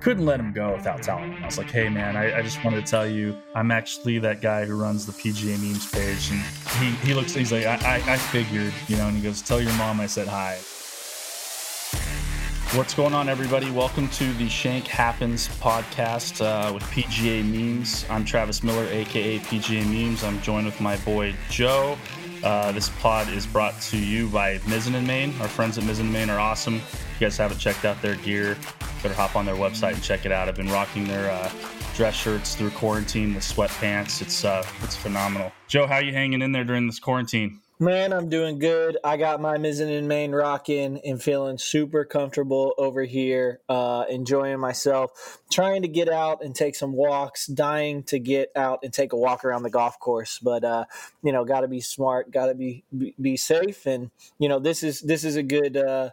couldn't let him go without telling him. I was like, hey man, I, I, just wanted to tell you, I'm actually that guy who runs the PGA memes page. And he, he looks, he's like, I, I, I figured, you know, and he goes, tell your mom I said hi. What's going on, everybody? Welcome to the Shank Happens podcast uh, with PGA Memes. I'm Travis Miller, aka PGA Memes. I'm joined with my boy Joe. Uh, this pod is brought to you by Mizzen and Main. Our friends at Mizzen and Main are awesome. If you guys haven't checked out their gear, better hop on their website and check it out. I've been rocking their uh, dress shirts through quarantine the sweatpants. It's uh, it's phenomenal. Joe, how you hanging in there during this quarantine? Man, I'm doing good. I got my Mizzen and Main rocking and feeling super comfortable over here, uh, enjoying myself, trying to get out and take some walks, dying to get out and take a walk around the golf course. But uh, you know, got to be smart, got to be, be, be safe, and you know, this is this is a good uh,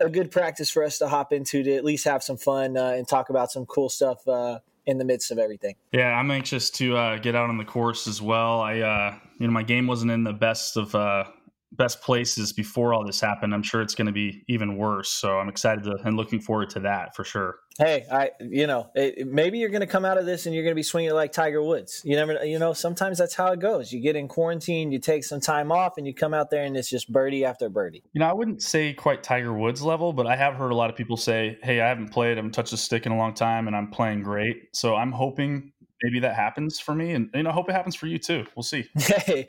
a good practice for us to hop into to at least have some fun uh, and talk about some cool stuff uh, in the midst of everything. Yeah, I'm anxious to uh, get out on the course as well. I, uh, you know, my game wasn't in the best of uh, best places before all this happened. I'm sure it's going to be even worse. So I'm excited to, and looking forward to that for sure hey, I you know it, maybe you're going to come out of this and you're going to be swinging like Tiger Woods. You never, you know, sometimes that's how it goes. You get in quarantine, you take some time off, and you come out there and it's just birdie after birdie. You know, I wouldn't say quite Tiger Woods level, but I have heard a lot of people say, "Hey, I haven't played, I haven't touched a stick in a long time, and I'm playing great." So I'm hoping maybe that happens for me and you know hope it happens for you too. We'll see. Hey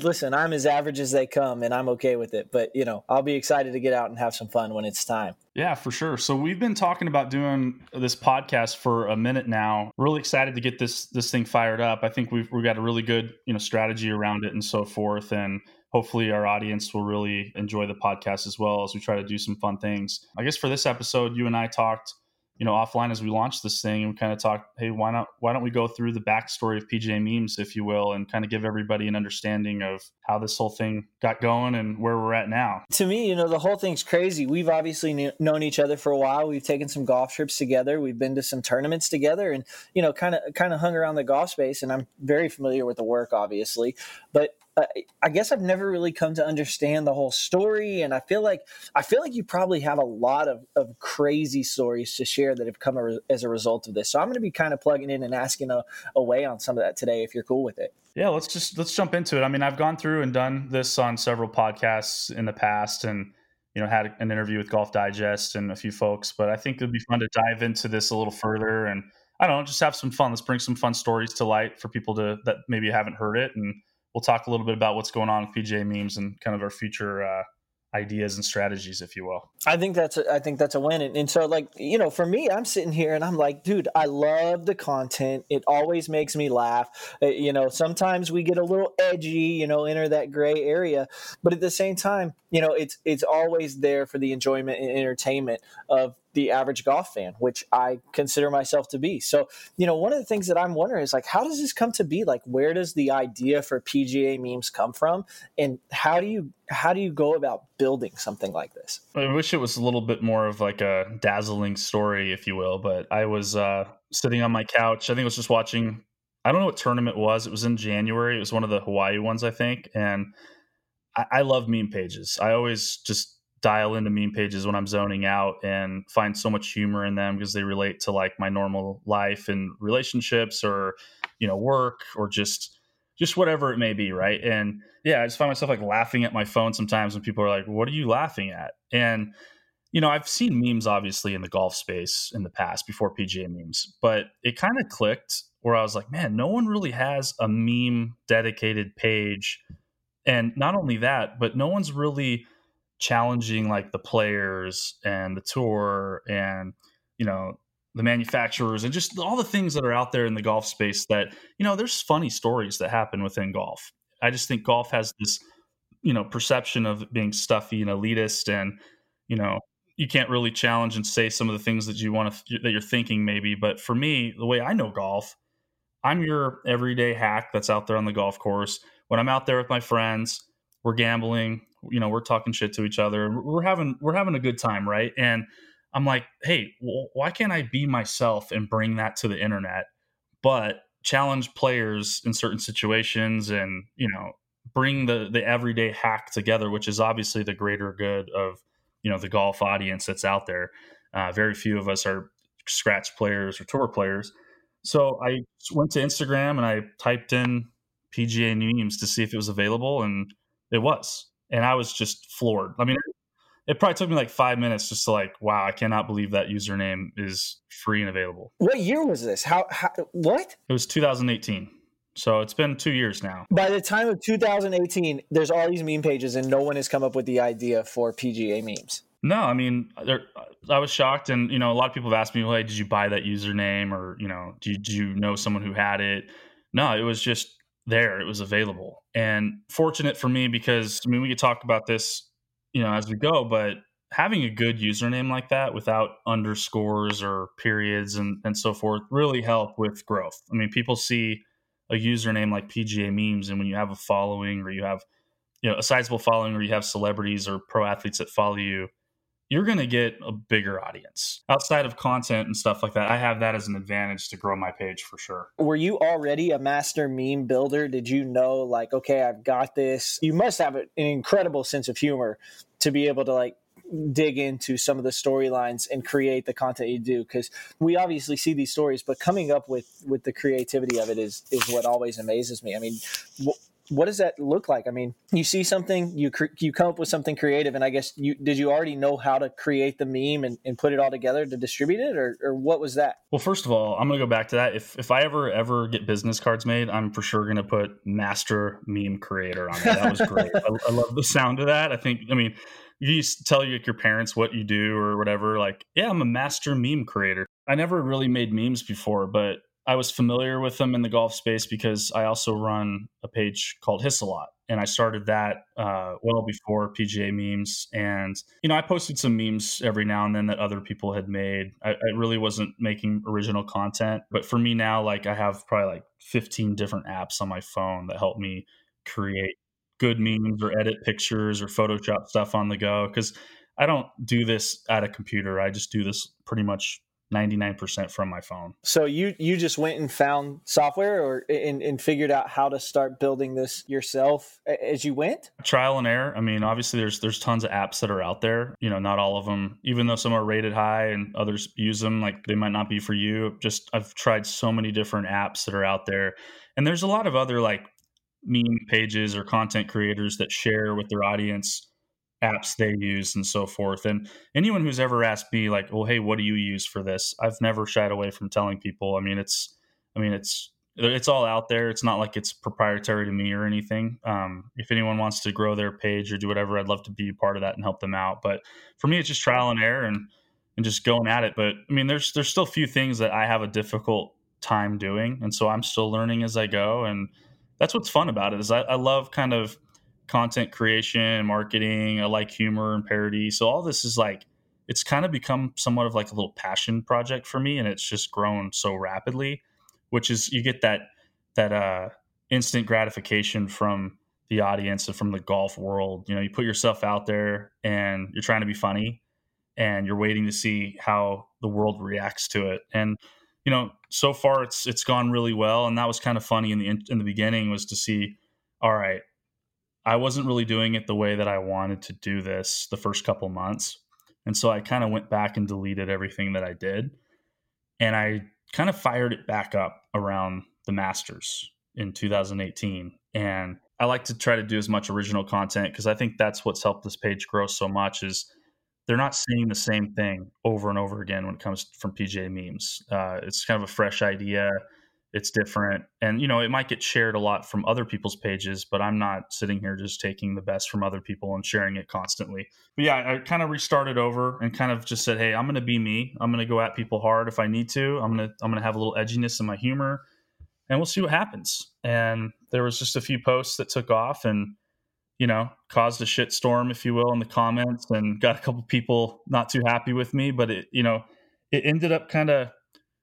listen i'm as average as they come and i'm okay with it but you know i'll be excited to get out and have some fun when it's time. Yeah for sure. So we've been talking about doing this podcast for a minute now. Really excited to get this this thing fired up. I think we've we've got a really good you know strategy around it and so forth and hopefully our audience will really enjoy the podcast as well as we try to do some fun things. I guess for this episode you and i talked you know offline as we launched this thing and kind of talk hey why not why don't we go through the backstory of pga memes if you will and kind of give everybody an understanding of how this whole thing got going and where we're at now? To me you know the whole thing's crazy. We've obviously kn- known each other for a while. We've taken some golf trips together. We've been to some tournaments together and you know kind of kind of hung around the golf space and i'm very familiar with the work obviously. But Uh, I guess I've never really come to understand the whole story, and I feel like I feel like you probably have a lot of, of crazy stories to share that have come as a result of this. So I'm going to be kind of plugging in and asking a, away on some of that today, if you're cool with it. Yeah, let's just let's jump into it. I mean, I've gone through and done this on several podcasts in the past, and you know had an interview with Golf Digest and a few folks, but I think it'd be fun to dive into this a little further and. I don't know, just have some fun. Let's bring some fun stories to light for people to that maybe haven't heard it and we'll talk a little bit about what's going on with PGA memes and kind of our future uh, ideas and strategies, if you will. I think that's a, I think that's a win. And, and, so, like you know, for me, I'm sitting here and I'm like, dude, I love the content. It always makes me laugh. Uh, you know, sometimes we get a little edgy, you know, enter that gray area, but at the same time, you know, it's it's always there for the enjoyment and entertainment of the average golf fan, which I consider myself to be. So, you know, one of the things that I'm wondering is like, how does this come to be? Like, where does the idea for PGA memes come from, and how do you how do you go about building something like this? I wish it was a little bit more of like a dazzling story, if you will. But I was uh, sitting on my couch. I think I was just watching. I don't know what tournament it was. It was in January. It was one of the Hawaii ones, I think, and I, I love meme pages. I always just dial into meme pages when I'm zoning out and find so much humor in them because they relate to like my normal life and relationships or you know work or just just whatever it may be right? And yeah i just find myself like laughing at my phone sometimes when people are like what are you laughing at? And you know i've seen memes obviously in the golf space in the past before pga memes but it kind of clicked where i was like man no one really has a meme dedicated page. And not only that but no one's really challenging like the players and the tour and you know the manufacturers and just all the things that are out there in the golf space that you know there's funny stories that happen within golf. I just think golf has this you know perception of being stuffy and elitist and you know you can't really challenge and say some of the things that you want to that you're thinking maybe but for me the way i know golf i'm your everyday hack that's out there on the golf course. When i'm out there with my friends we're gambling you know we're talking shit to each other we're having we're having a good time right and i'm like hey well, why can't i be myself and bring that to the internet but challenge players in certain situations and you know bring the the everyday hack together which is obviously the greater good of you know the golf audience that's out there uh, very few of us are scratch players or tour players. So I went to Instagram and I typed in PGA memes to see if it was available, and it was. And I was just floored. I mean, it probably took me like five minutes just to like, wow, I cannot believe that username is free and available. What year was this? How, how what? It was 2018. So it's been two years now. By the time of 2018, there's all these meme pages, and no one has come up with the idea for PGA memes. No, I mean, I was shocked, and you know, a lot of people have asked me, "Hey, did you buy that username, or you know, "Did you know someone who had it?" No, it was just there; it was available, and fortunate for me because I mean, we could talk about this, you know, as we go, but having a good username like that without underscores or periods and and so forth really help with growth. I mean, people see a username like PGA memes, and when you have a following or you have you know a sizable following or you have celebrities or pro athletes that follow you you're going to get a bigger audience outside of content and stuff like that. I have that as an advantage to grow my page for sure. Were you already a master meme builder? Did you know, like, okay, I've got this? You must have an incredible sense of humor to be able to, like, dig into some of the storylines and create the content you do because we obviously see these stories but coming up with with the creativity of it is is what always amazes me i mean what does that look like? I mean, you see something, you cre- you come up with something creative, and I guess you did you already know how to create the meme and, and put it all together to distribute it, or, or what was that? Well, first of all, I'm gonna go back to that. If if I ever ever get business cards made, I'm for sure gonna put master meme creator on it. That was great. I, I, love the sound of that. I think, I mean, you tell your parents what you do or whatever. Like, yeah, I'm a master meme creator. I never really made memes before, but I was familiar with them in the golf space because I also run a page called Hiss and I started that uh, well before PGA memes. And you know, I posted some memes every now and then that other people had made. I, I really wasn't making original content, but for me now, like I have probably like 15 different apps on my phone that help me create good memes or edit pictures or Photoshop stuff on the go because I don't do this at a computer. I just do this pretty much 99% from my phone. So you you just went and found software or and, and figured out how to start building this yourself as you went? Trial and error. I mean, obviously there's there's tons of apps that are out there. You know, not all of them, even though some are rated high and others use them, like they might not be for you. Just I've tried so many different apps that are out there. And there's a lot of other like meme pages or content creators that share with their audience apps they use and so forth. And anyone who's ever asked me like, "Well, hey, what do you use for this?" I've never shied away from telling people. I mean, it's I mean, it's it's all out there. It's not like it's proprietary to me or anything. Um, if anyone wants to grow their page or do whatever, I'd love to be a part of that and help them out. But for me, it's just trial and error and and just going at it. But I mean, there's there's still a few things that I have a difficult time doing, and so I'm still learning as I go. And that's what's fun about it is I, I love kind of content creation, marketing. I like humor and parody. So all this is like it's kind of become somewhat of like a little passion project for me and it's just grown so rapidly, which is you get that that uh instant gratification from the audience and from the golf world. You know, you put yourself out there and you're trying to be funny and you're waiting to see how the world reacts to it. And you know, so far it's it's gone really well and that was kind of funny in the in the beginning was to see all right, I wasn't really doing it the way that I wanted to do this the first couple months. And so I kind of went back and deleted everything that I did. And I kind of fired it back up around the Masters in 2018. And I like to try to do as much original content because I think that's what's helped this page grow so much is they're not seeing the same thing over and over again when it comes from PGA memes. Uh, it's kind of a fresh idea it's different. And you know it might get shared a lot from other people's pages but i'm not sitting here just taking the best from other people and sharing it constantly. But yeah i kind of restarted over and kind of just said hey i'm going to be me. I'm going to go at people hard if i need to. I'm going to i'm going to have a little edginess in my humor and we'll see what happens. And there was just a few posts that took off and you know caused a shit storm if you will in the comments and got a couple people not too happy with me but it you know it ended up kind of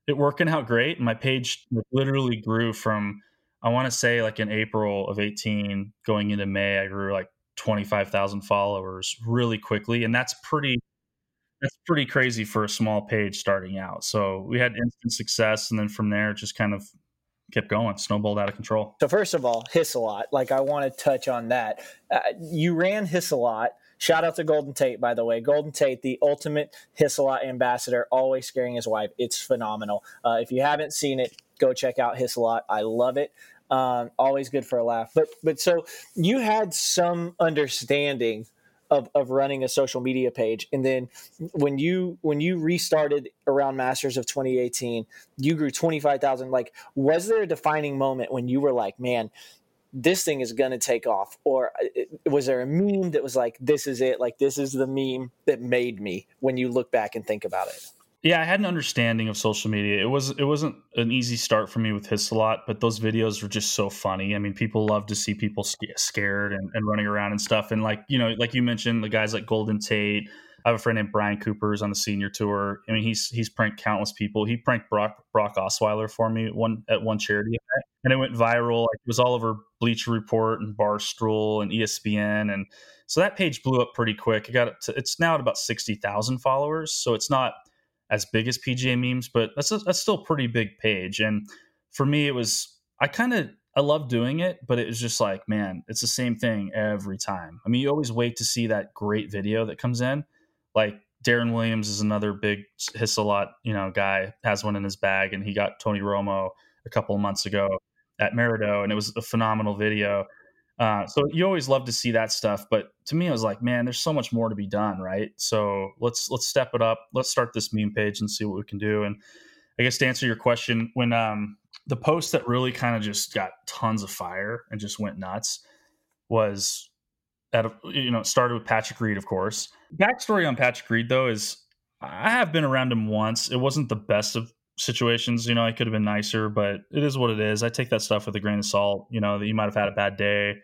it working out great. And my page literally grew from I want to say like in April of 18 going into May, I grew like 25,000 followers really quickly. And that's pretty, that's pretty crazy for a small page starting out. So we had instant success. And then from there, just kind of kept going, snowballed out of control. So first of all, Hiss a Lot. Like I want to touch on that. Uh, you ran Hiss a Lot Shout out to Golden Tate, by the way. Golden Tate, the ultimate Hisselot ambassador, always scaring his wife. It's phenomenal. Uh, if you haven't seen it, go check out Hisselot. I love it. Um, always good for a laugh. But but so you had some understanding of, of running a social media page and then when you when you restarted around masters of 2018 you grew 25000 like was there a defining moment when you were like man this thing is going to take off or uh, was there a meme that was like this is it like this is the meme that made me when you look back and think about it? Yeah i had an understanding of social media. It was it wasn't an easy start for me with Hisselot but those videos were just so funny. I mean people love to see people scared and, and running around and stuff and like you know like you mentioned the guys like golden tate I have a friend named Brian Cooper who's on the senior tour. I mean, he's he's pranked countless people. He pranked Brock Brock Osweiler for me one at one charity event, and it went viral. Like it was all over Bleacher Report and Barstool and ESPN, and so that page blew up pretty quick. It got up to, it's now at about sixty thousand followers, so it's not as big as PGA memes, but that's a, that's still a pretty big page. And for me, it was I kind of I love doing it, but it was just like, man, it's the same thing every time. I mean, you always wait to see that great video that comes in, like Deron Williams is another big Hisselot, you know, guy has one in his bag, and he got Tony Romo a couple of months ago at Maridoe, and it was a phenomenal video. Uh, so you always love to see that stuff, but to me, I was like, man, there's so much more to be done, right? So let's let's step it up. Let's start this meme page and see what we can do. And I guess to answer your question, when um, the post that really kind of just got tons of fire and just went nuts was at you know started with Patrick Reed, of course. Backstory on Patrick Reed though is I have been around him once. It wasn't the best of situations. You know, I could have been nicer, but it is what it is. I take that stuff with a grain of salt. You know, that you might have had a bad day,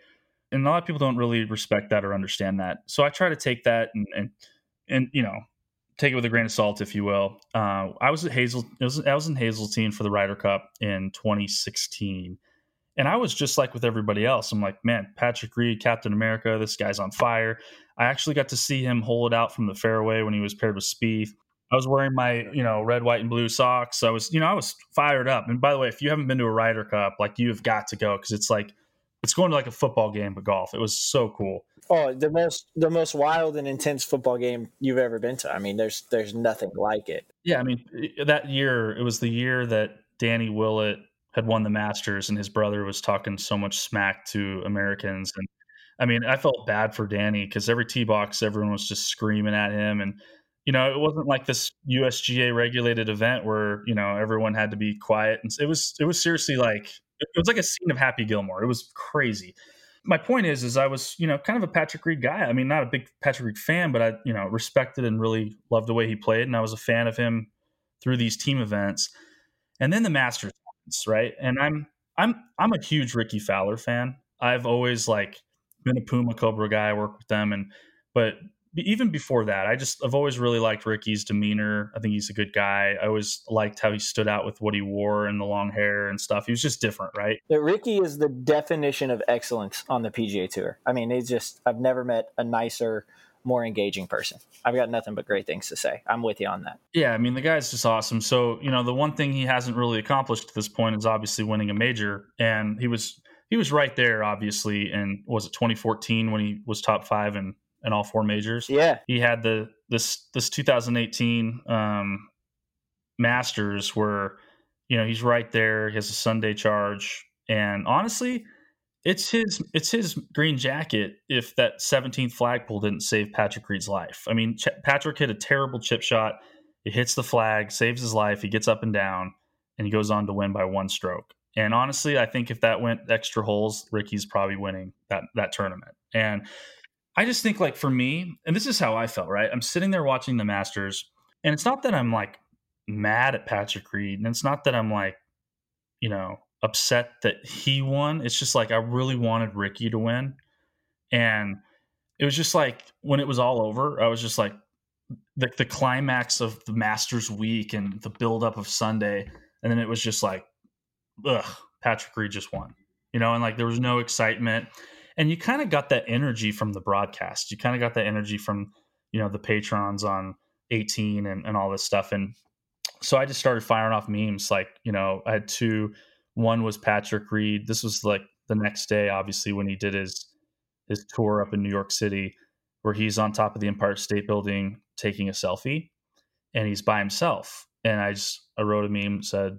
and a lot of people don't really respect that or understand that. So I try to take that and and, and you know take it with a grain of salt, if you will. Uh, I was at Hazel. Was, I was in Hazeltine for the Ryder Cup in 2016 and I was just like with everybody else. I'm like, man, Patrick Reed, Captain America, this guy's on fire. I actually got to see him hold it out from the fairway when he was paired with Spieth. I was wearing my, you know, red, white, and blue socks. I was, you know, I was fired up. And by the way, if you haven't been to a Ryder Cup, like you've got to go because it's like it's going to like a football game but golf. It was so cool. Oh, the most the most wild and intense football game you've ever been to. I mean, there's there's nothing like it. Yeah, I mean, that year it was the year that Danny Willett had won the Masters and his brother was talking so much smack to Americans. And I mean, I felt bad for Danny because every tee box, everyone was just screaming at him. And, you know, it wasn't like this USGA regulated event where, you know, everyone had to be quiet. And it was, it was seriously like, it was like a scene of Happy Gilmore. It was crazy. My point is, is I was, you know, kind of a Patrick Reed guy. I mean, not a big Patrick Reed fan, but I, you know, respected and really loved the way he played. And I was a fan of him through these team events. And then the Masters right? And I'm I'm I'm a huge Rickie Fowler fan. I've always like been a Puma Cobra guy. I work with them, and but even before that, I just I've always really liked Rickie's demeanor. I think he's a good guy. I always liked how he stood out with what he wore and the long hair and stuff. He was just different, right? Rickie is the definition of excellence on the PGA Tour. I mean, he's just I've never met a nicer more engaging person. I've got nothing but great things to say. I'm with you on that. Yeah, I mean the guy's just awesome. So you know the one thing he hasn't really accomplished at this point is obviously winning a major, and he was he was right there obviously. And was it 2014 when he was top five in in all four majors? Yeah, he had the this this 2018 um, Masters where you know he's right there. He has a Sunday charge, and honestly it's his it's his green jacket if that 17th flagpole didn't save Patrick Reed's life. I mean, Ch- Patrick hit a terrible chip shot. It hits the flag, saves his life. He gets up and down, and he goes on to win by one stroke. And honestly, I think if that went extra holes, Rickie's probably winning that that tournament. And I just think like for me, and this is how I felt, right? I'm sitting there watching the Masters, and it's not that I'm like mad at Patrick Reed, and it's not that I'm like, you know, upset that he won. It's just like I really wanted Rickie to win. And it was just like when it was all over, I was just like the, the climax of the Masters week and the buildup of Sunday. And then it was just like, ugh, Patrick Reed just won. You know, and like there was no excitement. And you kind of got that energy from the broadcast. You kind of got that energy from, you know, the patrons on 18 and, and all this stuff. And so I just started firing off memes. Like, you know, I had two one was Patrick Reed. This was like the next day, obviously, when he did his his tour up in New York City. where he's on top of the Empire State Building taking a selfie, and he's by himself. And I just I wrote a meme said,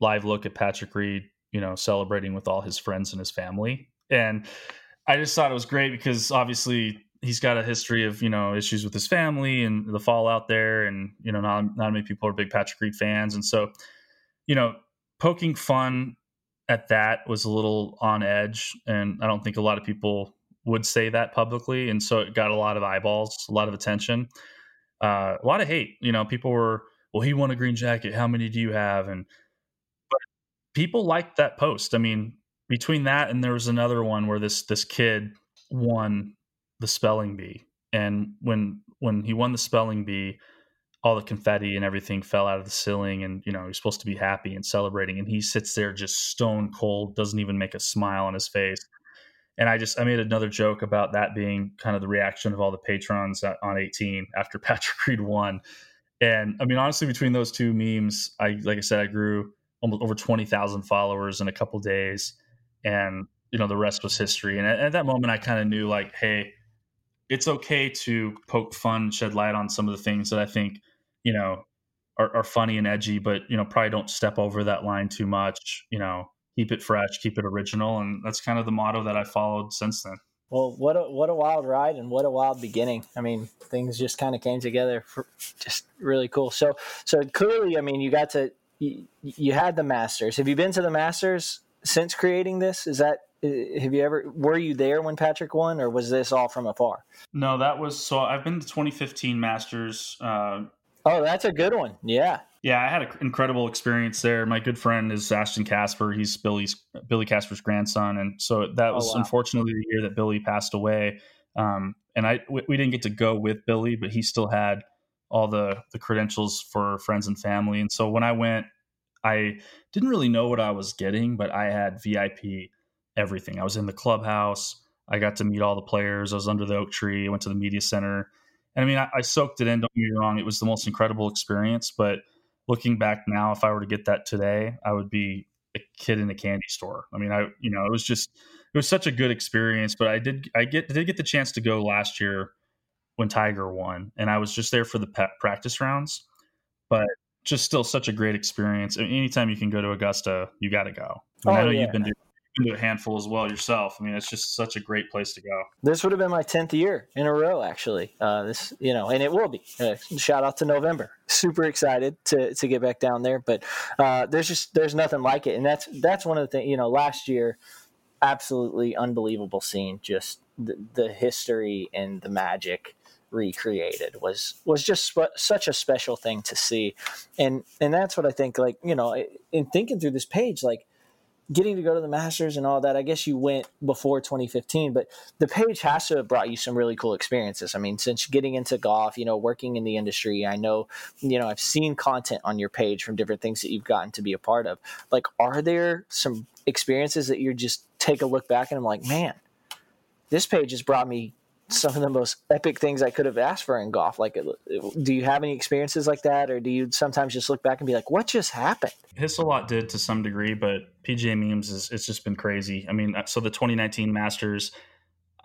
"Live look at Patrick Reed, you know, celebrating with all his friends and his family." And I just thought it was great because obviously he's got a history of you know issues with his family and the fallout there, and you know not not many people are big Patrick Reed fans, and so you know poking fun at that was a little on edge, and I don't think a lot of people would say that publicly, and so it got a lot of eyeballs, a lot of attention, uh, a lot of hate. You know, people were, well, he won a green jacket. How many do you have? And but people liked that post. I mean, between that and there was another one where this this kid won the spelling bee, and when when he won the spelling bee, all the confetti and everything fell out of the ceiling, and you know he's supposed to be happy and celebrating, and he sits there just stone cold, doesn't even make a smile on his face and I just I made another joke about that being kind of the reaction of all the patrons on 18 after Patrick Reed won. And I mean, honestly, between those two memes, I like I said, I grew almost over 20,000 followers in a couple days, and you know the rest was history. And at, at that moment, I kind of knew like, hey, it's okay to poke fun, shed light on some of the things that I think you know are, are funny and edgy, but you know probably don't step over that line too much. You know, keep it fresh, keep it original, and that's kind of the motto that I followed since then. Well, what a what a wild ride and what a wild beginning. I mean, things just kind of came together for just really cool. So so clearly, I mean, you got to you, you had the Masters. Have you been to the Masters since creating this? Is that have you ever were you there when Patrick won, or was this all from afar? No, that was so. I've been to 2015 Masters. Uh, oh, that's a good one. Yeah, yeah, I had an incredible experience there. My good friend is Ashton Casper. He's Billy's Billy Casper's grandson, and so that oh, was oh, wow. unfortunately the year that Billy passed away. Um, and I we, we, didn't get to go with Billy, but he still had all the the credentials for friends and family. And so when I went, I didn't really know what I was getting, but I had VIP everything. I was in the clubhouse. I got to meet all the players. I was under the oak tree. I went to the media center. And I mean, I, I soaked it in. Don't get me wrong; it was the most incredible experience, but looking back now, if I were to get that today, I would be a kid in a candy store. I mean, I you know, it was just it was such a good experience. But I did I get did get the chance to go last year when Tiger won, and I was just there for the practice rounds. But just still such a great experience. I mean, anytime you can go to Augusta, you got to go. I, oh, I know yeah. you've been doing been to a handful as well yourself. I mean, it's just such a great place to go. This would have been my tenth year in a row, actually. Uh, this, you know, and it will be. Uh, shout out to November. Super excited to to get back down there, but uh, there's just there's nothing like it, and that's that's one of the things. You know, last year, absolutely unbelievable scene. Just the, the history and the magic recreated was was just sp- such a special thing to see and and that's what i think like you know in thinking through this page like getting to go to the Masters and all that, I guess you went before 2015, but the page has to have brought you some really cool experiences. I mean, since getting into golf, you know, working in the industry, I know, you know, I've seen content on your page from different things that you've gotten to be a part of. Like, are there some experiences that you just take a look back and I'm like, man, this page has brought me some of the most epic things I could have asked for in golf. Like, do you have any experiences like that, or do you sometimes just look back and be like, "What just happened?" Hisselot did to some degree, but PGA memes is it's just been crazy. I mean, so the 2019 Masters,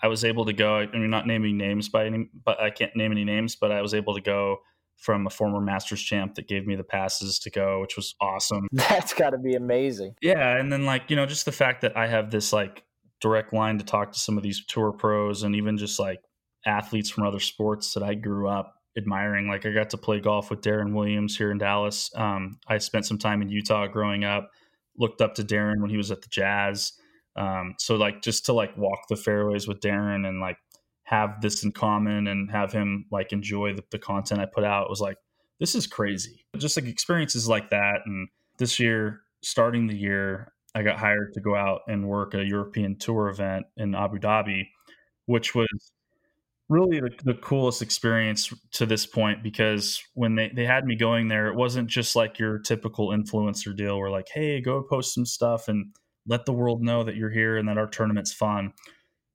I was able to go. I mean, not naming names by any, but I can't name any names, but I was able to go from a former Masters champ that gave me the passes to go, which was awesome. That's got to be amazing. Yeah, and then like you know, just the fact that I have this like direct line to talk to some of these tour pros and even just like athletes from other sports that I grew up admiring. Like I got to play golf with Deron Williams here in Dallas. Um, I spent some time in Utah growing up. Looked up to Deron when he was at the Jazz. Um, so like just to like walk the fairways with Deron and like have this in common and have him like enjoy the, the content I put out was like this is crazy. Just like experiences like that. And this year, starting the year, I got hired to go out and work a European tour event in Abu Dhabi, which was really the, the, coolest experience to this point because when they, they had me going there, it wasn't just like your typical influencer deal where like, hey, go post some stuff and let the world know that you're here and that our tournament's fun.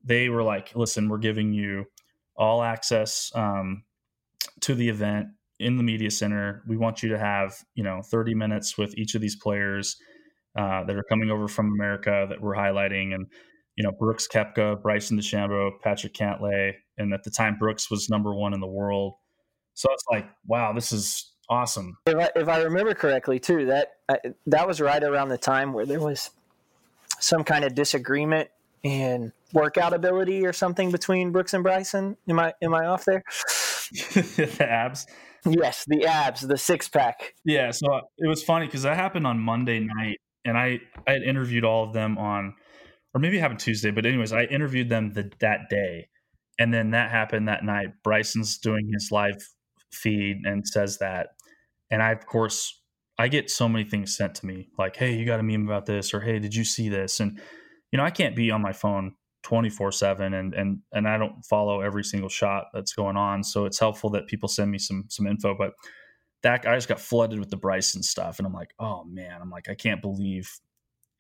They were like, listen, we're giving you all access um, to the event in the media center. We want you to have, you know, 30 minutes with each of these players uh, that are coming over from America that we're highlighting. And, you know, Brooks Koepka, Bryson DeChambeau, Patrick Cantlay, And at the time, Brooks was number one in the world. So it's like, wow, this is awesome. If I, if I remember correctly, too, that uh, that was right around the time where there was some kind of disagreement in workout ability or something between Brooks and Bryson. Am I am I off there? the abs. Yes, the abs, the six pack. Yeah, so it was funny because that happened on Monday night, and I I had interviewed all of them on, or maybe it happened Tuesday, but anyways, I interviewed them the, that day, and then that happened that night. Bryson's doing his live feed and says that, and I of course I get so many things sent to me like, hey, you got a meme about this, or hey, did you see this? And you know, I can't be on my phone 24 7 and and and I don't follow every single shot that's going on. So it's helpful that people send me some some info. But that I just got flooded with the Bryson stuff. And I'm like, oh man, I'm like, I can't believe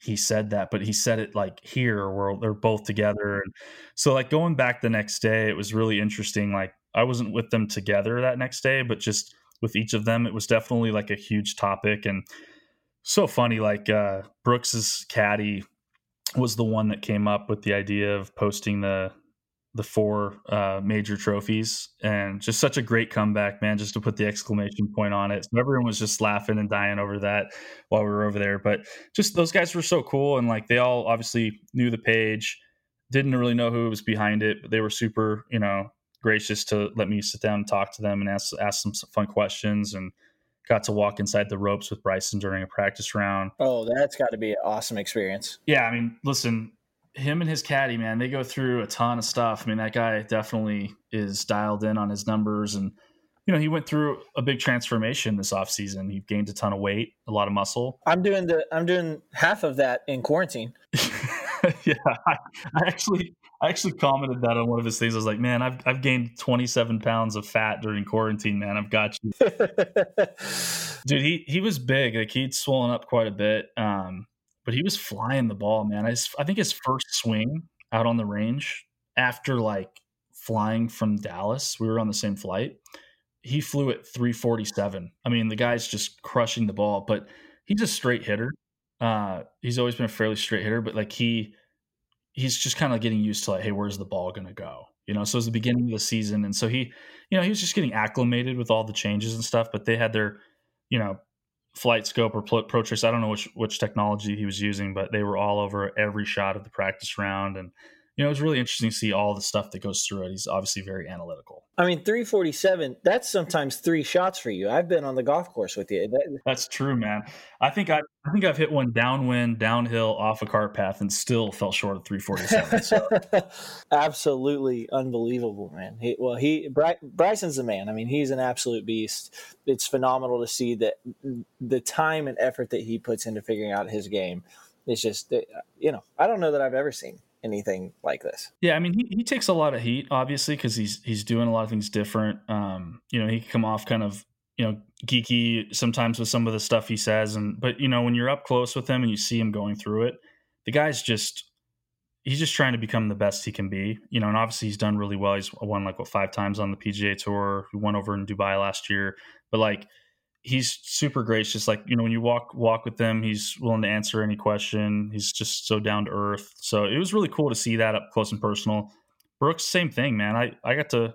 he said that, but he said it like here where they're both together. And so like going back the next day, it was really interesting. Like I wasn't with them together that next day, but just with each of them, it was definitely like a huge topic and so funny. Like uh Brooks's caddy was the one that came up with the idea of posting the the four uh, major trophies and just such a great comeback, man. Just to put the exclamation point on it, so everyone was just laughing and dying over that while we were over there. But just those guys were so cool, and like they all obviously knew the page, didn't really know who was behind it, but they were super, you know, gracious to let me sit down and talk to them and ask ask some fun questions and got to walk inside the ropes with Bryson during a practice round. Oh, that's got to be an awesome experience. Yeah, I mean, listen, him and his caddy, man, they go through a ton of stuff. I mean, that guy definitely is dialed in on his numbers and you know, he went through a big transformation this offseason. He gained a ton of weight, a lot of muscle. I'm doing the I'm doing half of that in quarantine. yeah, I, I, actually I actually commented that on one of his things. I was like, man, I've I've gained 27 pounds of fat during quarantine, man. I've got you, dude. He he was big, like he'd swollen up quite a bit, um, but he was flying the ball, man. I I think his first swing out on the range after like flying from Dallas, we were on the same flight. He flew at 347. I mean, the guy's just crushing the ball, but he's a straight hitter. Uh, he's always been a fairly straight hitter, but like he he's just kind of getting used to like, hey, where's the ball to go? You know, so it's the beginning of the season, and so he, you know, he was just getting acclimated with all the changes and stuff. But they had their, you know, FlightScope or Protrace. I don't know which which technology he was using, but they were all over every shot of the practice round, and you know, it was really interesting to see all the stuff that goes through it. He's obviously very analytical. I mean, 347, that's sometimes three shots for you. I've been on the golf course with you. That's true, man. I think I, I think I've hit one downwind, downhill, off a cart path, and still fell short of 347. So. Absolutely unbelievable, man. He, well, he Bry, Bryson's the man. I mean, he's an absolute beast. It's phenomenal to see that the time and effort that he puts into figuring out his game. It's just, you know, I don't know that I've ever seen anything like this. Yeah, I mean, he, he takes a lot of heat, obviously, because he's he's doing a lot of things different. Um, you know, he can come off kind of you know geeky sometimes with some of the stuff he says, and but you know when you're up close with him and you see him going through it, the guy's just he's just trying to become the best he can be. You know, and obviously he's done really well. He's won like what five times on the PGA Tour. He won over in Dubai last year, but like he's super gracious. Like you know, when you walk walk with him, he's willing to answer any question. He's just so down to earth. So it was really cool to see that up close and personal. Brooks, same thing, man. I I got to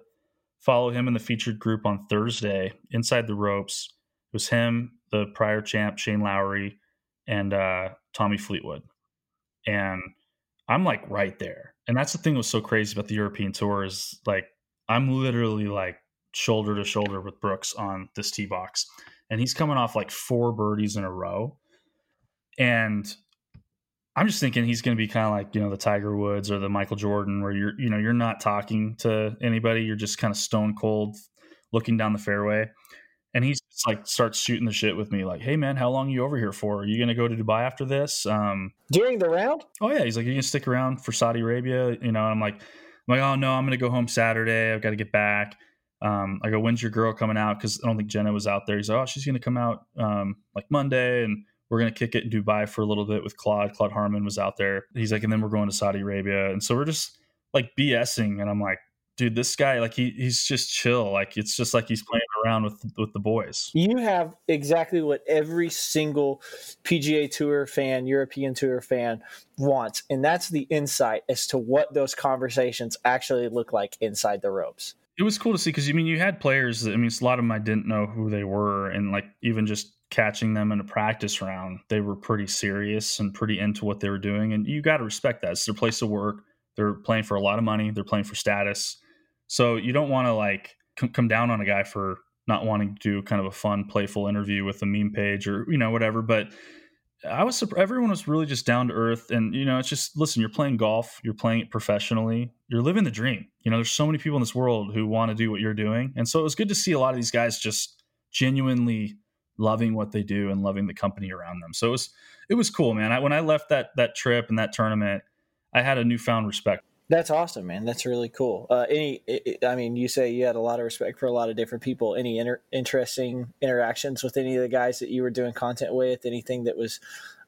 follow him in the featured group on Thursday inside the ropes. It was him, the prior champ Shane Lowry, and uh, Tommy Fleetwood, and I'm like right there. And that's the thing that was so crazy about the European tour is like I'm literally like shoulder to shoulder with Brooks on this tee box and he's coming off like four birdies in a row. And I'm just thinking he's going to be kind of like, you know, the Tiger Woods or the Michael Jordan where you're, you know, you're not talking to anybody. You're just kind of stone cold looking down the fairway. And he's just like starts shooting the shit with me, like, "Hey man, how long are you over here for? Are you gonna go to Dubai after this?" Um, During the round? Oh yeah, he's like, "Are you gonna stick around for Saudi Arabia?" You know, and I'm like, I'm like, "Oh no, I'm gonna go home Saturday. I've got to get back." Um, I go, when's your girl coming out? Because I don't think Jena was out there. He's like, oh, she's going to come out um, like Monday, and we're going to kick it in Dubai for a little bit with Claude. Claude Harmon was out there. He's like, and then we're going to Saudi Arabia, and so we're just like BSing, and I'm like, dude, this guy, like he he's just chill. Like it's just like he's playing around with with the boys. You have exactly what every single PGA Tour fan, European Tour fan wants, and that's the insight as to what those conversations actually look like inside the ropes. It was cool to see because you I mean you had players. That, I mean, a lot of them I didn't know who they were, and like even just catching them in a practice round, they were pretty serious and pretty into what they were doing, and you got to respect that. It's their place of work. They're playing for a lot of money. They're playing for status. So you don't want to like c- come down on a guy for not wanting to do kind of a fun, playful interview with a meme page or you know whatever. But I was everyone was really just down to earth, and you know it's just listen. You're playing golf. You're playing it professionally. You're living the dream. You know, there's so many people in this world who want to do what you're doing, and so it was good to see a lot of these guys just genuinely loving what they do and loving the company around them. So it was it was cool, man. I, when I left that that trip and that tournament, I had a newfound respect that's awesome, man. That's really cool. Uh, any, I mean, you say you had a lot of respect for a lot of different people. Any inter- interesting interactions with any of the guys that you were doing content with? Anything that was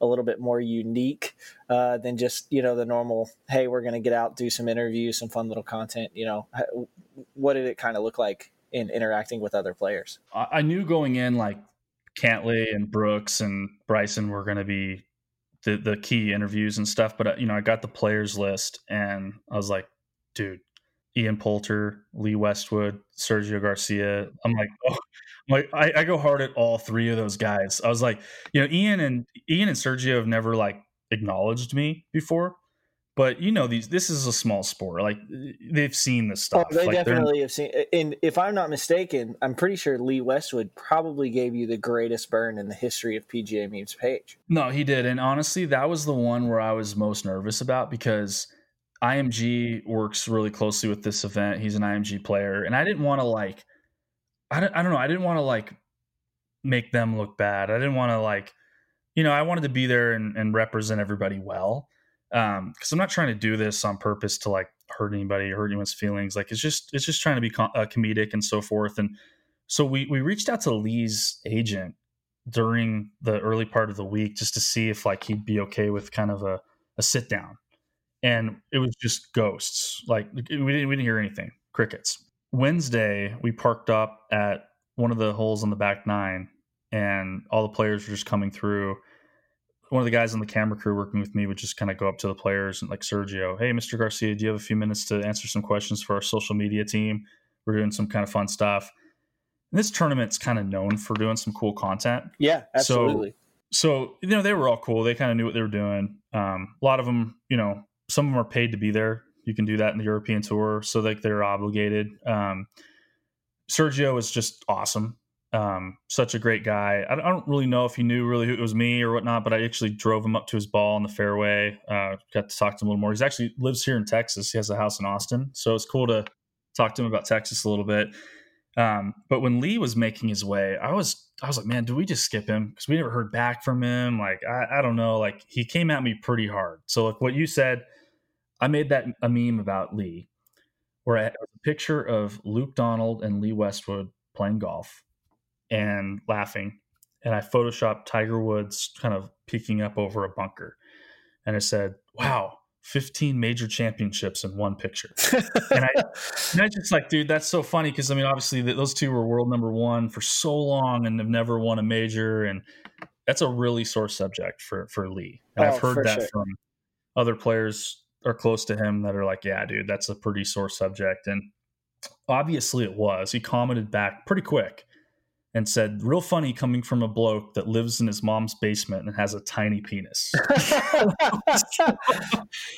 a little bit more unique uh, than just you know the normal? Hey, we're going to get out, do some interviews, some fun little content. You know, what did it kind of look like in interacting with other players? I knew going in like Cantlay and Brooks and Bryson were going to be the the key interviews and stuff. But uh, you know, I got the players list, and I was like, dude, Ian Poulter, Lee Westwood, Sergio Garcia. I'm like, oh, I'm like I, I, go hard at all three of those guys. I was like, you know, Ian and Ian and Sergio have never like acknowledged me before, but you know these this is a small sport like they've seen this oh, stuff oh, they like definitely have seen and if i'm not mistaken i'm pretty sure lee westwood probably gave you the greatest burn in the history of pga memes page. No he did and honestly that was the one where i was most nervous about because img works really closely with this event he's an img player and i didn't want to like I don't, I don't know i didn't want to like make them look bad i didn't want to like you know i wanted to be there and, and represent everybody well um because i'm not trying to do this on purpose to like hurt anybody hurt anyone's feelings. Like it's just it's just trying to be com- uh, comedic and so forth. And so we we reached out to lee's agent during the early part of the week just to see if like he'd be okay with kind of a, a sit down. And it was just ghosts. Like we didn't we didn't hear anything. Crickets. Wednesday we parked up at one of the holes on the back nine and all the players were just coming through one of the guys on the camera crew working with me would just kind of go up to the players and like Sergio, hey, Mr. Garcia, do you have a few minutes to answer some questions for our social media team? We're doing some kind of fun stuff. And this tournament's kind of known for doing some cool content. Yeah, absolutely. So, so you know, they were all cool. They kind of knew what they were doing. Um, a lot of them, you know, some of them are paid to be there. You can do that in the European tour, so like they're obligated. Um, Sergio is just awesome. Um, such a great guy. I, I, don't really know if he knew really who it was me or whatnot, but I actually drove him up to his ball in the fairway. Uh, got to talk to him a little more. He's actually lives here in Texas. He has a house in Austin, so it's cool to talk to him about Texas a little bit. Um, but when Lee was making his way, I was I was like, man, do we just skip him? Because we never heard back from him. Like, I, I don't know. Like, he came at me pretty hard. So, like what you said, I made that a meme about Lee, where I had a picture of Luke Donald and Lee Westwood playing golf and laughing. And I photoshopped Tiger Woods kind of peeking up over a bunker. And I said, wow, 15 major championships in one picture. and, I, and I just like, dude, that's so funny because I mean, obviously, those two were world number one for so long and have never won a major. And that's a really sore subject for, for Lee. And oh, I've heard that sure. from other players are close to him that are like, yeah, dude, that's a pretty sore subject. And obviously it was. He commented back pretty quick and said, "Real funny coming from a bloke that lives in his mom's basement and has a tiny penis."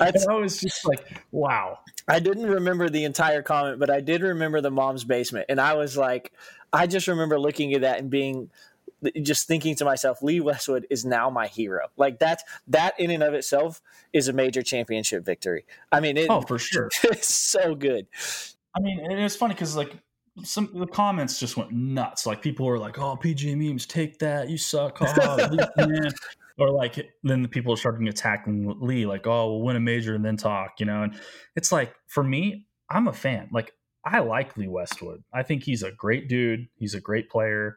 I was just like, "Wow." I didn't remember the entire comment, but I did remember the mom's basement, and I was like, I just remember looking at that and being just thinking to myself, Lee Westwood is now my hero. Like that, that in and of itself is a major championship victory. I mean, it, oh, for sure, it's so good. I mean, and it's funny because like some the comments just went nuts. Like people were like, "Oh, PGA memes, take that, you suck." Oh, or like then the people are starting attacking Lee, like, "Oh, we'll win a major and then talk," you know. And it's like for me, I'm a fan. Like I like Lee Westwood. I think he's a great dude. He's a great player,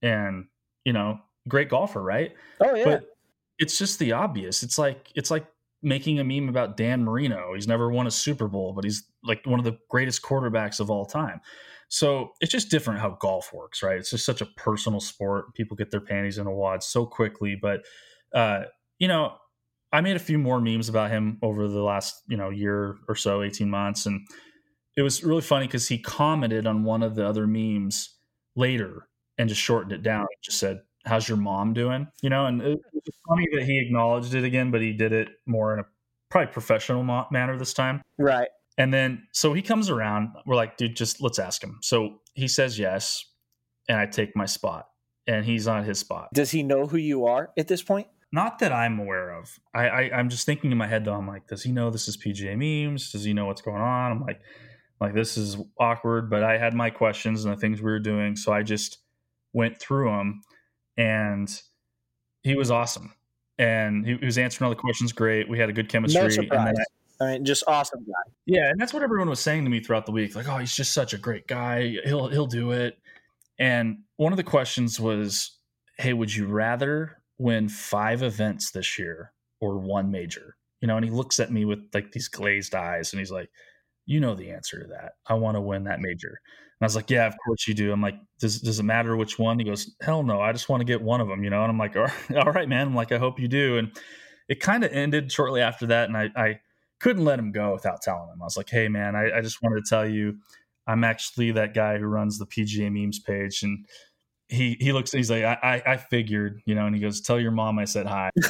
and you know, great golfer, right? Oh yeah. But it's just the obvious. It's like it's like making a meme about Dan Marino. He's never won a Super Bowl, but he's like one of the greatest quarterbacks of all time. So it's just different how golf works, right? It's just such a personal sport. People get their panties in a wad so quickly. But, uh, you know, I made a few more memes about him over the last, you know, year or so, 18 months. And it was really funny because he commented on one of the other memes later and just shortened it down. Just said, how's your mom doing? You know, and it was funny that he acknowledged it again, but he did it more in a probably professional manner this time. Right. And then, so he comes around. We're like, dude, just let's ask him. So he says yes, and I take my spot, and he's on his spot. Does he know who you are at this point? Not that I'm aware of. I, I am just thinking in my head though. I'm like, does he know this is PGA memes? Does he know what's going on? I'm like, like this is awkward. But I had my questions and the things we were doing, so I just went through them, and he was awesome, and he, he was answering all the questions great. We had a good chemistry. No surprise. I mean, just awesome guy. Yeah, and that's what everyone was saying to me throughout the week. Like, oh, he's just such a great guy. He'll he'll do it. And one of the questions was, hey, would you rather win five events this year or one major? You know, and he looks at me with like these glazed eyes, and he's like, you know the answer to that. I want to win that major. And I was like, yeah, of course you do. I'm like, does does it matter which one? He goes, hell no, I just want to get one of them, you know. And I'm like, all right, all right man. I'm like, I hope you do. And it kind of ended shortly after that, and I, I couldn't let him go without telling him. I was like, hey, man, I, I just wanted to tell you, I'm actually that guy who runs the PGA memes page. And he he looks, he's like, I, I, I figured, you know, and he goes, tell your mom I said hi.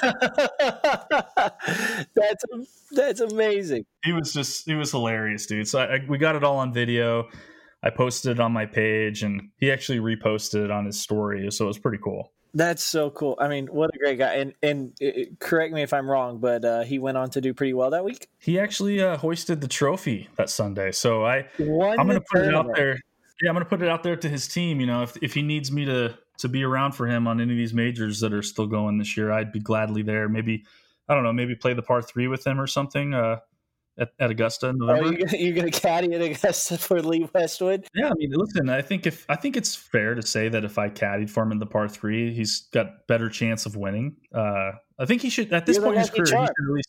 that's that's amazing. He was just, he was hilarious, dude. So I, I, we got it all on video. I posted it on my page, and he actually reposted it on his story. So it was pretty cool. That's so cool. I mean, what a great guy. And and it, correct me if I'm wrong, but uh, he went on to do pretty well that week. He actually uh, hoisted the trophy that Sunday. So I Won I'm going to put it out there. Yeah, I'm going to put it out there to his team. You know, if if he needs me to to be around for him on any of these majors that are still going this year, I'd be gladly there. Maybe I don't know, maybe play the par three with him or something. Uh, at, at Augusta in November. Are you, going to caddy at Augusta for Lee Westwood? Yeah, I mean, listen, I think if I think it's fair to say that if I caddied for him in the par three, he's got better chance of winning. Uh, I think he should at this You're point in his career. He should at least,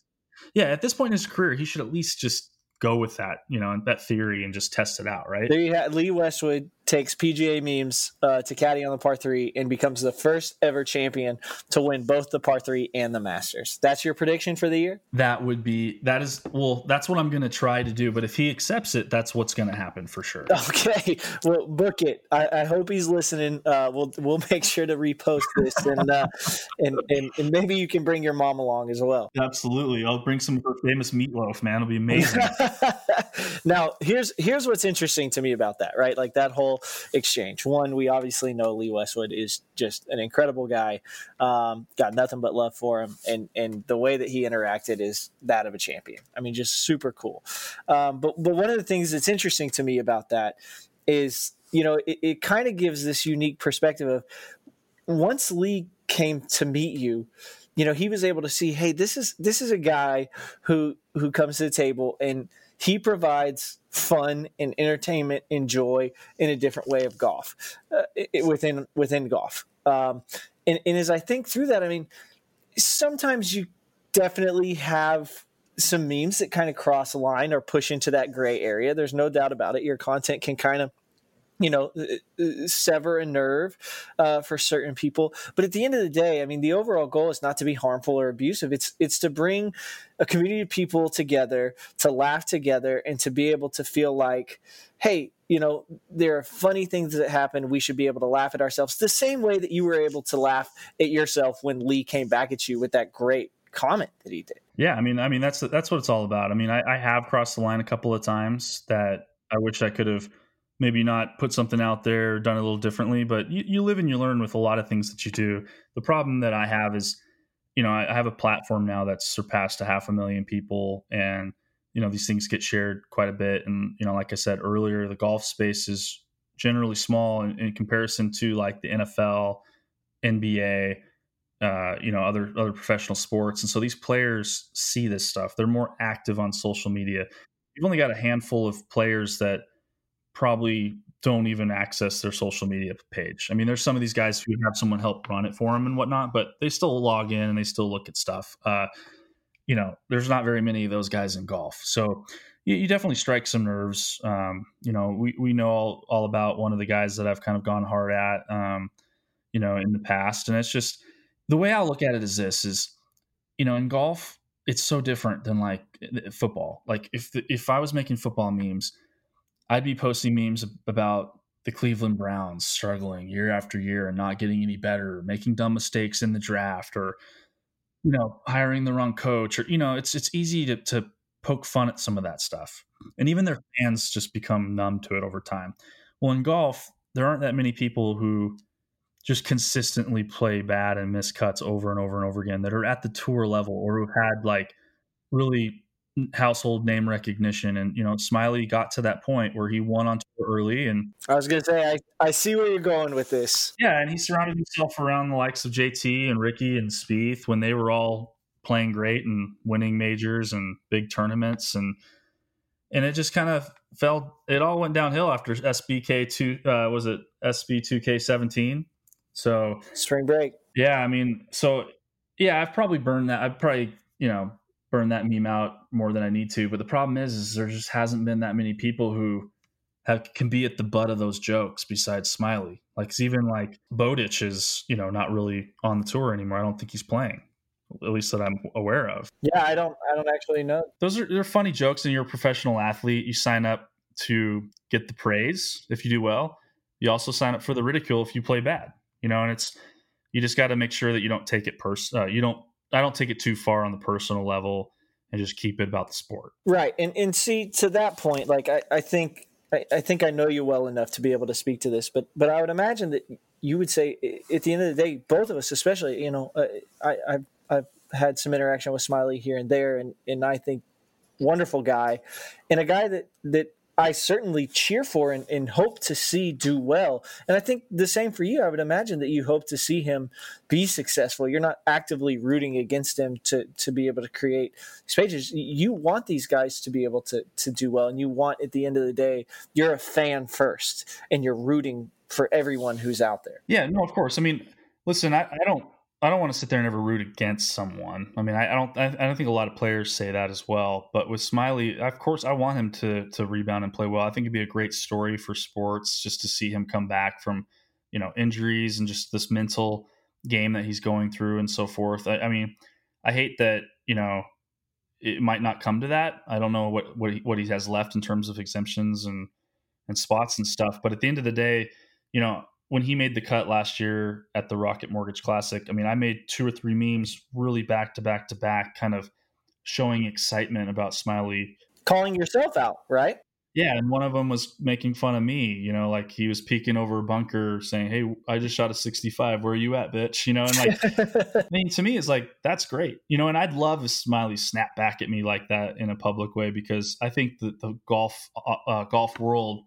yeah, at this point in his career, he should at least just go with that, you know, that theory and just test it out, right? There you have Lee Westwood takes PGA memes uh, to caddy on the par three and becomes the first ever champion to win both the par three and the Masters. That's your prediction for the year? That would be that is well, that's what I'm going to try to do. But if he accepts it, that's what's going to happen for sure. Okay, well, book it. I, I hope he's listening. Uh, we'll we'll make sure to repost this and, uh, and and and maybe you can bring your mom along as well. Absolutely, I'll bring some famous meatloaf. Man, it'll be amazing. now, here's here's what's interesting to me about that. Right, like that whole exchange. One, we obviously know Lee Westwood is just an incredible guy. Um, got nothing but love for him, and and the way that he interacted is that of a champion. I mean, just super cool. Um, but but one of the things that's interesting to me about that is you know it, it kind of gives this unique perspective of once Lee came to meet you you know he was able to see hey this is this is a guy who who comes to the table and he provides fun and entertainment and joy in a different way of golf uh, it, within within golf. Um, and, and as I think through that, I mean, sometimes you definitely have some memes that kind of cross a line or push into that gray area. There's no doubt about it. Your content can kind of you know, uh, uh, sever a nerve uh, for certain people. But at the end of the day, I mean, the overall goal is not to be harmful or abusive. It's it's to bring a community of people together, to laugh together, and to be able to feel like, hey, you know, there are funny things that happen. We should be able to laugh at ourselves the same way that you were able to laugh at yourself when Lee came back at you with that great comment that he did. Yeah, I mean, I mean that's that's what it's all about. I mean, I, I have crossed the line a couple of times that I wish I could have maybe not put something out there, done a little differently, but you, you live and you learn with a lot of things that you do. The problem that I have is, you know, I, I have a platform now that's surpassed a half a million people and, you know, these things get shared quite a bit. And, you know, like I said earlier, the golf space is generally small in, in comparison to like the NFL, NBA, uh, you know, other other professional sports. And so these players see this stuff. They're more active on social media. You've only got a handful of players that probably don't even access their social media page. I mean, there's some of these guys who have someone help run it for them and whatnot, but they still log in and they still look at stuff. Uh, you know, there's not very many of those guys in golf. So you, you definitely strike some nerves. Um, you know, we, we know all, all about one of the guys that I've kind of gone hard at, um, you know, in the past. And it's just the way I look at it is this is, you know, in golf, it's so different than like football. Like if, the, if I was making football memes, I'd be posting memes about the Cleveland Browns struggling year after year and not getting any better, making dumb mistakes in the draft or, you know, hiring the wrong coach or, you know, it's, it's easy to, to poke fun at some of that stuff. And even their fans just become numb to it over time. Well, in golf, there aren't that many people who just consistently play bad and miss cuts over and over and over again that are at the tour level or who had like really household name recognition and you know Smylie got to that point where he won on tour early and i was gonna say i, I see where you're going with this. Yeah and he surrounded himself around the likes of jt and Rickie and Spieth when they were all playing great and winning majors and big tournaments and and it just kind of fell it all went downhill after sbk 2 uh, was it sb 2k17 so spring break. Yeah i mean so yeah i've probably burned that i've probably you know burn that meme out more than I need to. But the problem is, is there just hasn't been that many people who have can be at the butt of those jokes besides Smylie. Like even like Bowditch is, you know, not really on the tour anymore. I don't think he's playing. At least that I'm aware of. Yeah, I don't I don't actually know. Those are they're funny jokes and you're a professional athlete. You sign up to get the praise if you do well. You also sign up for the ridicule if you play bad. You know, and it's you just got to make sure that you don't take it pers- uh, you don't I don't take it too far on the personal level and just keep it about the sport. Right. And and see to that point, like I, I think I, I think I know you well enough to be able to speak to this, but but I would imagine that you would say at the end of the day, both of us, especially, you know, uh, I, I've I've had some interaction with Smylie here and there, and and I think wonderful guy, and a guy that that I certainly cheer for and, and, hope to see do well. And I think the same for you. I would imagine that you hope to see him be successful. You're not actively rooting against him to to be able to create pages. You want these guys to be able to to do well, and you want at the end of the day, you're a fan first, and you're rooting for everyone who's out there. Yeah, no, of course. I mean, listen, I, I don't I don't want to sit there and ever root against someone. I mean, I, I don't. I, I, don't think a lot of players say that as well. But with Smylie, of course, I want him to to rebound and play well. I think it'd be a great story for sports just to see him come back from, you know, injuries and just this mental game that he's going through and so forth. I, I mean, I hate that you know it might not come to that. I don't know what what he, what he has left in terms of exemptions and and spots and stuff. But at the end of the day, you know, when he made the cut last year at the Rocket Mortgage Classic, I mean, I made two or three memes really back to back to back, kind of showing excitement about Smylie. Calling yourself out, right? Yeah, and one of them was making fun of me, you know, like he was peeking over a bunker saying, Hey, I just shot a 65. Where are you at, bitch? You know, and like, I mean, to me, it's like, that's great, you know, and I'd love if Smylie snap back at me like that in a public way because I think that the golf, uh, uh golf world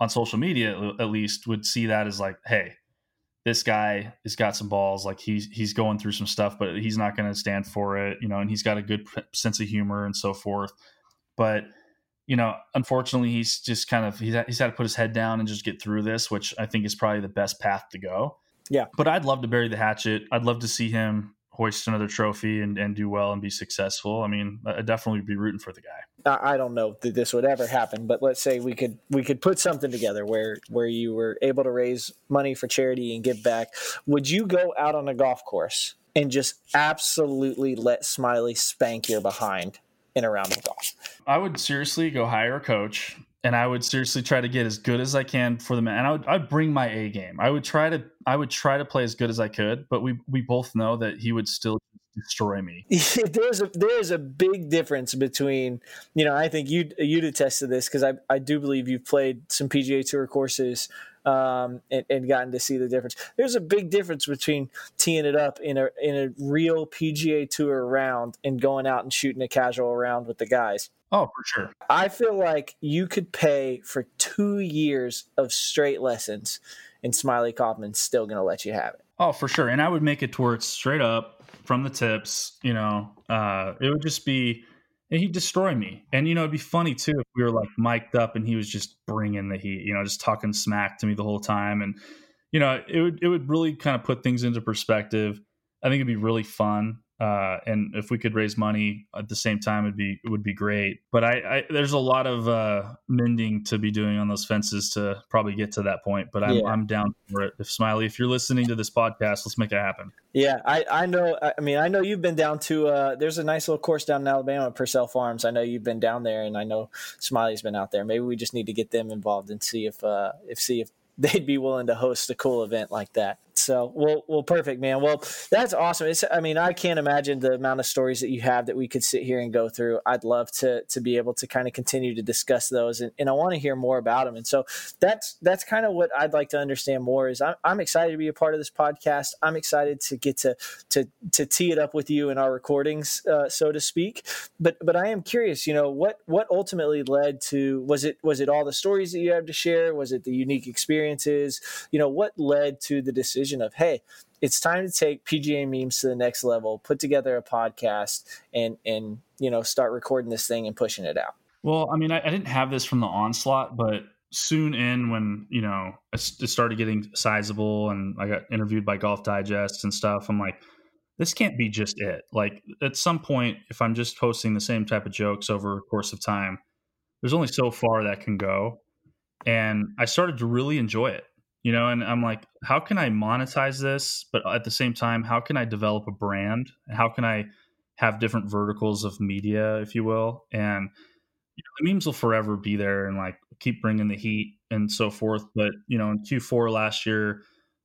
on social media at least would see that as like, hey, this guy has got some balls. Like he's he's going through some stuff, but he's not going to stand for it, you know. And he's got a good sense of humor and so forth. But you know, unfortunately, he's just kind of he's he's had to put his head down and just get through this, which I think is probably the best path to go. Yeah. But I'd love to bury the hatchet. I'd love to see him hoist another trophy and, and do well and be successful. I mean, I definitely be rooting for the guy. I don't know that this would ever happen, but let's say we could we could put something together where where you were able to raise money for charity and give back. Would you go out on a golf course and just absolutely let Smylie spank your behind in a round of golf? I would seriously go hire a coach and I would seriously try to get as good as I can for the man. And I would I'd bring my A game. I would try to I would try to play as good as I could, but we we both know that he would still destroy me. there's a there's a big difference between you know I think you you'd attest to this because I I do believe you've played some PGA Tour courses um, and, and, gotten to see the difference. There's a big difference between teeing it up in a in a real PGA Tour round and going out and shooting a casual round with the guys. Oh, for sure. I feel like you could pay for two years of straight lessons, and Smylie Kaufman's still going to let you have it. Oh, for sure. And I would make it to where it's straight up from the tips. You know, uh, it would just be he'd destroy me. And you know, it'd be funny too if we were like mic'd up and he was just bringing the heat. You know, just talking smack to me the whole time, and you know, it would it would really kind of put things into perspective. I think it'd be really fun. Uh, and if we could raise money at the same time, it'd be it would be great. But I, I there's a lot of uh, mending to be doing on those fences to probably get to that point. But I'm yeah. I'm down for it. If Smylie, if you're listening to this podcast, let's make it happen. Yeah, I I know. I mean, I know you've been down to. Uh, there's a nice little course down in Alabama, Pursell Farms. I know you've been down there, and I know Smylie's been out there. Maybe we just need to get them involved and see if uh, if see if they'd be willing to host a cool event like that. So, well, well, perfect, man. Well, that's awesome. It's, I mean, I can't imagine the amount of stories that you have that we could sit here and go through. I'd love to to be able to kind of continue to discuss those, and, and I want to hear more about them. And so that's that's kind of what I'd like to understand more. Is I'm, I'm excited to be a part of this podcast. I'm excited to get to to to tee it up with you in our recordings, uh, so to speak. But but I am curious. You know, what what ultimately led to was it was it all the stories that you have to share? Was it the unique experiences? You know, what led to the decision? Of hey it's time to take pga memes to the next level put together a podcast and and you know start recording this thing and pushing it out. Well i mean i, I didn't have this from the onslaught but soon in when you know it started getting sizable and i got interviewed by golf digest and stuff i'm like this can't be just it. Like at some point if i'm just posting the same type of jokes over a course of time there's only so far that can go. And i started to really enjoy it you know and i'm like how can i monetize this? But at the same time how can i develop a brand? How can i have different verticals of media if you will? And you know, the memes will forever be there and like keep bringing the heat and so forth. But you know in q4 last year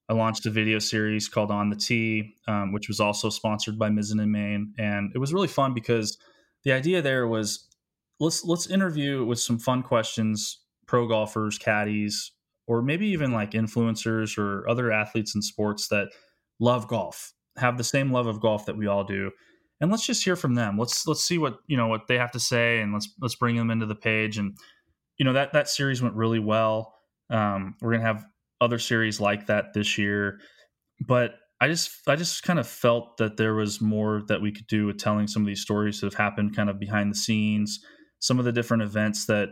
i launched a video series called on the tee um, which was also sponsored by mizzen and main. And it was really fun because the idea there was let's let's interview with some fun questions pro golfers caddies or maybe even like influencers or other athletes in sports that love golf, have the same love of golf that we all do. And let's just hear from them. Let's let's see what you know what they have to say, and let's let's bring them into the page. And you know that that series went really well. Um, we're gonna have other series like that this year, but I just I just kind of felt that there was more that we could do with telling some of these stories that have happened kind of behind the scenes, some of the different events that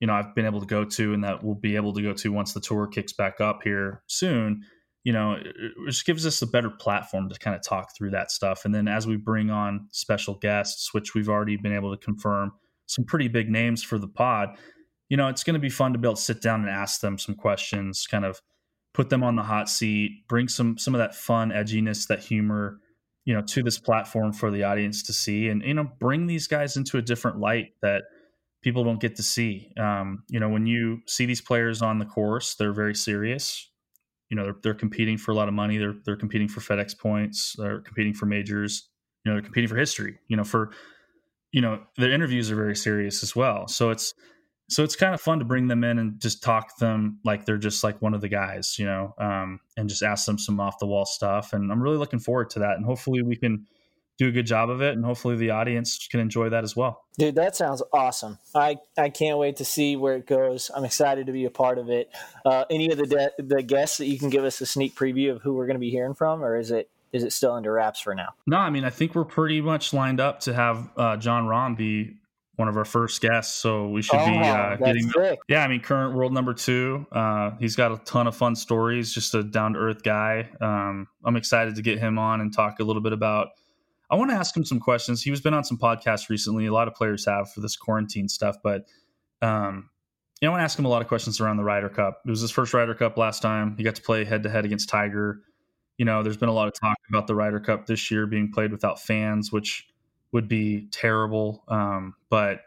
you know I've been able to go to and that we'll be able to go to once the tour kicks back up here soon you know it just gives us a better platform to kind of talk through that stuff. And then as we bring on special guests which we've already been able to confirm some pretty big names for the pod you know it's going to be fun to be able to sit down and ask them some questions kind of put them on the hot seat bring some some of that fun edginess that humor you know to this platform for the audience to see and you know bring these guys into a different light that people don't get to see. Um, you know, when you see these players on the course, they're very serious. You know, they're, they're competing for a lot of money. They're they're competing for FedEx points. They're competing for majors. You know, they're competing for history. You know, for you know, their interviews are very serious as well. So it's so it's kind of fun to bring them in and just talk them like they're just like one of the guys, you know, um, and just ask them some off the wall stuff. And I'm really looking forward to that. And hopefully we can do a good job of it, and hopefully the audience can enjoy that as well. Dude, that sounds awesome. I, I can't wait to see where it goes. I'm excited to be a part of it. Uh, any of the de- the guests that you can give us a sneak preview of who we're going to be hearing from, or is it is it still under wraps for now? No, I mean I think we're pretty much lined up to have uh, Jon Rahm be one of our first guests, so we should oh, be uh, getting. Sick. Yeah, I mean, current world number two. Uh, he's got a ton of fun stories. Just a down to earth guy. Um, I'm excited to get him on and talk a little bit about I want to ask him some questions. He was been on some podcasts recently. A lot of players have for this quarantine stuff, but um, you know, I want to ask him a lot of questions around the Ryder Cup. It was his first Ryder Cup last time. He got to play head to head against Tiger. You know, there's been a lot of talk about the Ryder Cup this year being played without fans, which would be terrible. Um, but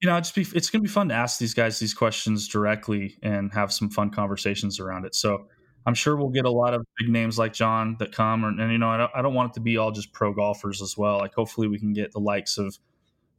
you know, just be it's going to be fun to ask these guys these questions directly and have some fun conversations around it. So I'm sure we'll get a lot of big names like Jon that come, and, and you know, I don't, I don't, want it to be all just pro golfers as well. Like, hopefully, we can get the likes of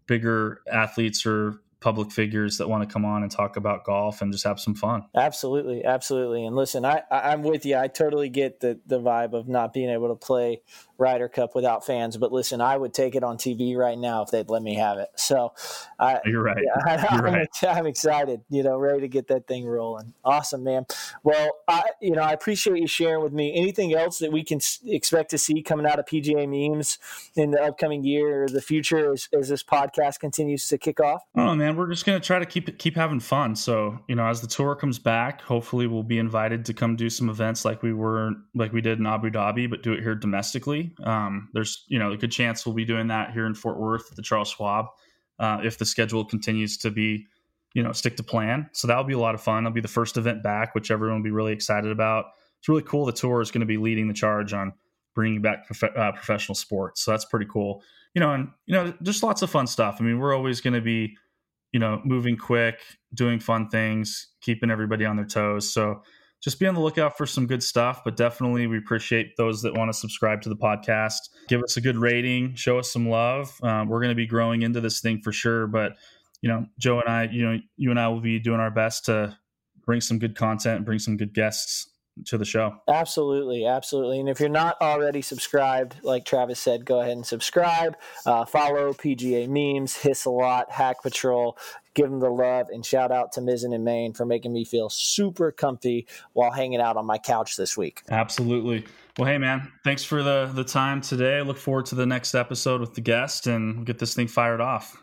bigger athletes or public figures that want to come on and talk about golf and just have some fun. Absolutely, absolutely. And listen, I, I'm with you. I totally get the the vibe of not being able to play Ryder Cup without fans. But listen, I would take it on TV right now if they'd let me have it. So, I, you're right. Yeah, I, am right. I'm excited. You know, ready to get that thing rolling. Awesome, man. Well, I you know I appreciate you sharing with me. Anything else that we can expect to see coming out of PGA memes in the upcoming year or the future as, as this podcast continues to kick off? Oh man, man, we're just gonna try to keep keep having fun. So you know, as the tour comes back, hopefully we'll be invited to come do some events like we were like we did in Abu Dhabi, but do it here domestically. Um, there's you know a good chance we'll be doing that here in Fort Worth at the Charles Schwab uh, if the schedule continues to be you know stick to plan. So that'll be a lot of fun. It'll be the first event back, which everyone will be really excited about. It's really cool. The tour is going to be leading the charge on bringing back prof- uh, professional sports. So that's pretty cool. You know, and you know, just lots of fun stuff. I mean, we're always going to be you know, moving quick, doing fun things, keeping everybody on their toes. So just be on the lookout for some good stuff. But definitely, we appreciate those that want to subscribe to the podcast. Give us a good rating, show us some love. Um, we're going to be growing into this thing for sure. But you know, Joe and I, you know, you and I will be doing our best to bring some good content and bring some good guests to the show. Absolutely, absolutely. And if you're not already subscribed, like Travis said, go ahead and subscribe. Uh, follow PGA memes, hiss a lot, Hack Patrol. Give them the love and shout out to Mizzen and Main for making me feel super comfy while hanging out on my couch this week. Absolutely. Well, hey man, thanks for the the time today. I look forward to the next episode with the guest and get this thing fired off.